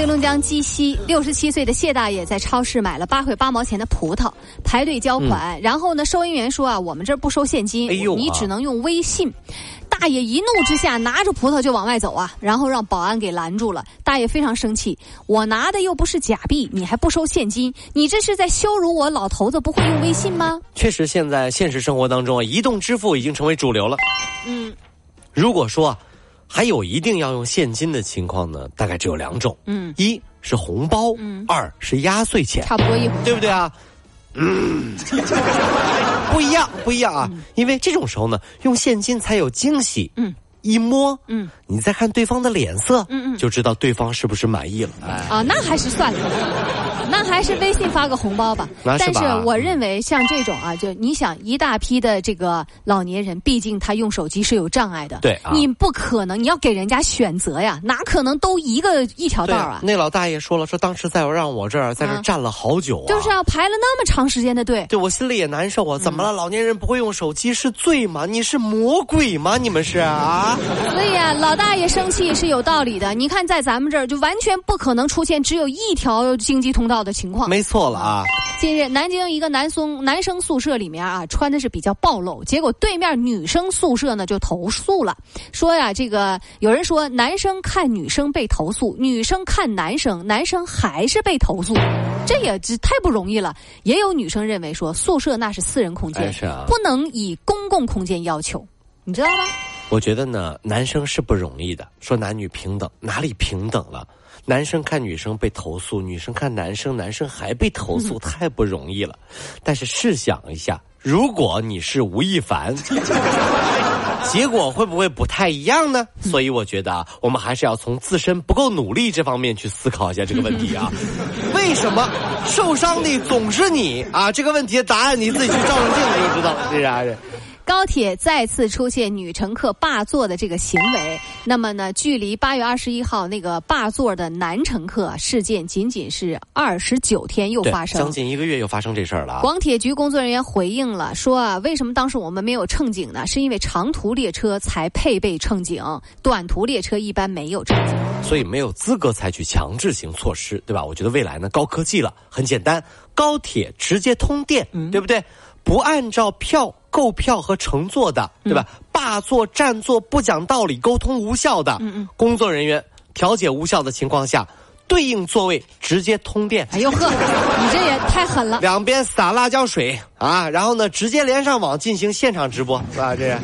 黑龙江鸡西，六十七岁的谢大爷在超市买了八块八毛钱的葡萄，排队交款。然后呢，收银员说啊，我们这儿不收现金，哎呦啊你只能用微信。大爷一怒之下拿着葡萄就往外走啊，然后让保安给拦住了。大爷非常生气，我拿的又不是假币，你还不收现金，你这是在羞辱我老头子不会用微信吗？确实，现在现实生活当中啊，移动支付已经成为主流了。嗯如果说啊还有一定要用现金的情况呢，大概只有两种，嗯，一是红包，嗯二是压岁钱，差不多一会。对不对啊？嗯，不一样，不一样啊！因为这种时候呢，用现金才有惊喜。嗯，一摸，嗯，你再看对方的脸色，嗯嗯就知道对方是不是满意了。哎，啊，那还是算了，那还是微信发个红包吧。但那是吧是我认为像这种啊，就你想一大批的这个老年人，毕竟他用手机是有障碍的，对啊你不可能，你要给人家选择呀，哪可能都一个一条道啊？那老大爷说了，说当时在我让我这儿在这站了好久啊，就是要排了那么长时间的队。对我心里也难受啊！怎么嗯了？老年人不会用手机是罪吗？你是魔鬼吗？你们是啊？所以啊，老大爷生气是有道理的。你看，在咱们这儿就完全不可能出现只有一条经济通道的情况。没错了啊！近日，南京一个男生男生宿舍里面啊，穿的是比较暴露，结果对面女生宿舍呢就投诉了，说呀，这个有人说男生看女生被投诉，女生看男生，男生还是被投诉，这也这太不容易了。也有女生认为说，宿舍那是私人空间，哎啊不能以公共空间要求，你知道吗？我觉得呢，男生是不容易的。说男女平等，哪里平等了？男生看女生被投诉，女生看男生，男生还被投诉，太不容易了。但是试想一下，如果你是吴亦凡，结果会不会不太一样呢？所以我觉得啊，我们还是要从自身不够努力这方面去思考一下这个问题啊。为什么受伤的总是你啊？这个问题的答案你自己去照照镜子就知道了，是啊是。高铁再次出现女乘客霸座的这个行为，那么呢，距离八月二十一号那个霸座的男乘客事件仅仅是二十九天又发生将。近一个月又发生这事儿了啊。广铁局工作人员回应了，说啊，为什么当时我们没有乘警呢？是因为长途列车才配备乘警，短途列车一般没有乘警。所以没有资格采取强制性措施，对吧？我觉得未来呢，高科技了，很简单，高铁直接通电，对不对？不按照票购票和乘坐的，对吧？霸座占座不讲道理，沟通无效的，工作人员调解无效的情况下，对应座位直接通电。哎呦呵，你这也太狠了。两边撒辣椒水啊，然后呢，直接连上网进行现场直播，是吧？这是，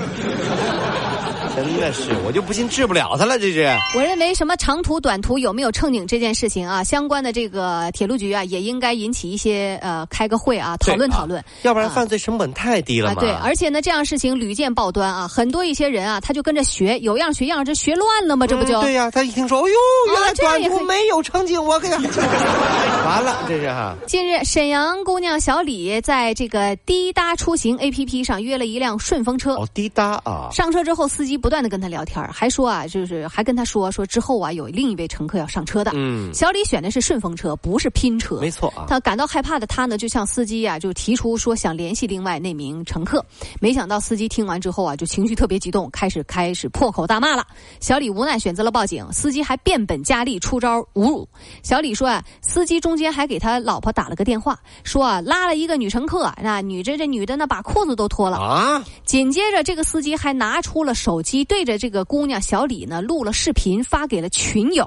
真的是，我就不信治不了他了，这是。我认为什么长途、短途有没有乘警这件事情啊，相关的这个铁路局啊，也应该引起一些呃开个会啊，讨论讨论。要不然犯罪成本太低了啊，嘛。对，而且呢，这样事情屡见报端啊，很多一些人啊，他就跟着学，有样学样，这学乱了吗？这不就？嗯对呀、他一听说，哎呦，原来短途没有乘警，我给他 完了，这是哈。近日，沈阳姑娘小李在这个滴答出行 APP 上约了一辆顺风车。哦，滴答啊，上车之后，司机不断的跟他聊天，还说啊，就是还跟他说说之后啊，有另一位乘客要上车的。嗯，小李选的是顺风车，不是拼车。没错啊。他感到害怕的他呢，就向司机啊，就提出说想联系另外那名乘客。没想到司机听完之后啊，就情绪特别激动，开始开始破口大骂了。小李无奈选择了报警，司机还变本加厉出招侮辱。小李说啊，司机中间还给他老婆打了个电话，说啊拉了一个女乘客，那女这这女的呢把裤子都脱了。啊，紧接着，这个司机还拿出了手机，你对着这个姑娘小李呢录了视频，发给了群友，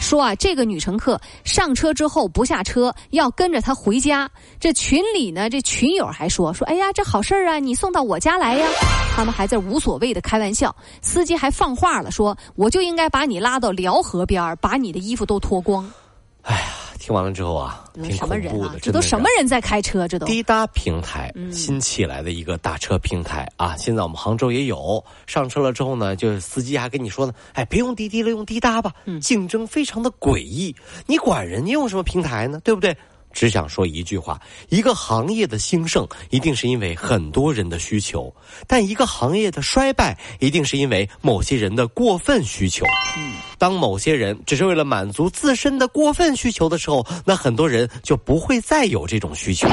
说啊，这个女乘客上车之后不下车，要跟着她回家。这群里呢，这群友还说说，哎呀，这好事儿啊，你送到我家来呀。他们还在无所谓的开玩笑，司机还放话了，说我就应该把你拉到辽河边把你的衣服都脱光。听完了之后啊，挺什么人啊？恐怖的，这都什么人在开车？这都滴答平台嗯新起来的一个打车平台啊，现在我们杭州也有。上车了之后呢，就司机还跟你说呢，哎，别用滴滴了，用滴答吧。嗯竞争非常的诡异，你管人家用什么平台呢？对不对？只想说一句话：一个行业的兴盛，一定是因为很多人的需求；但一个行业的衰败，一定是因为某些人的过分需求。当某些人只是为了满足自身的过分需求的时候，那很多人就不会再有这种需求。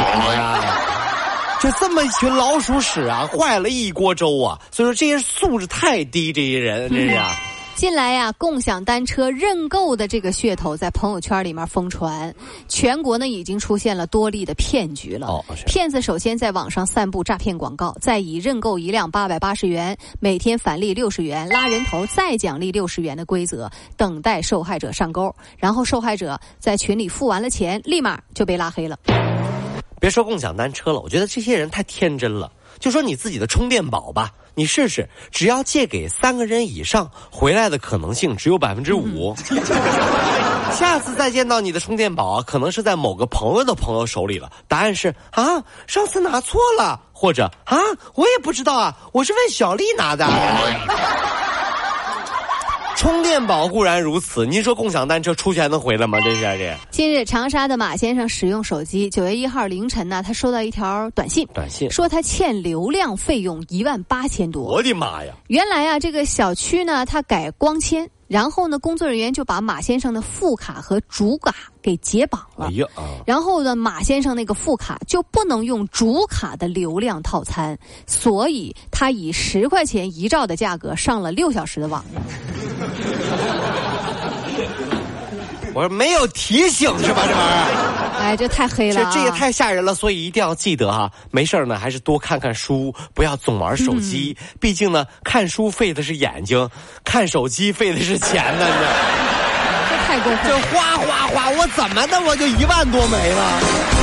就这么一群老鼠屎啊，坏了一锅粥啊！所以说这些素质太低，这些人这是啊。近来呀，共享单车认购的这个噱头在朋友圈里面疯传，全国呢已经出现了多例的骗局了。哦，骗子首先在网上散布诈骗广告，再以认购一辆八百八十元，每天返利六十元，拉人头再奖励六十元的规则，等待受害者上钩。然后受害者在群里付完了钱，立马就被拉黑了。别说共享单车了，我觉得这些人太天真了。就说你自己的充电宝吧，你试试，只要借给三个人以上，回来的可能性只有百分之五。下次再见到你的充电宝啊，可能是在某个朋友的朋友手里了。答案是啊，上次拿错了，或者啊，我也不知道啊，我是问小丽拿的。充电宝固然如此，您说共享单车出去还能回来吗？这是这。近日，长沙的马先生使用手机，九月一号凌晨呢，他收到一条短信，短信说他欠流量费用一万八千多。我的妈呀！原来啊，这个小区呢，他改光纤。然后呢，工作人员就把马先生的副卡和主卡给解绑了。哎呀然后呢，马先生那个副卡就不能用主卡的流量套餐，所以他以十块钱一兆的价格上了六小时的网。我说没有提醒是吧？这玩意儿，哎，这太黑了，这这也太吓人了。所以一定要记得哈，没事呢，还是多看看书，不要总玩手机。毕竟呢，看书费的是眼睛，看手机费的是钱呢。这太过分，这哗哗哗，我怎么的我就一万多没了？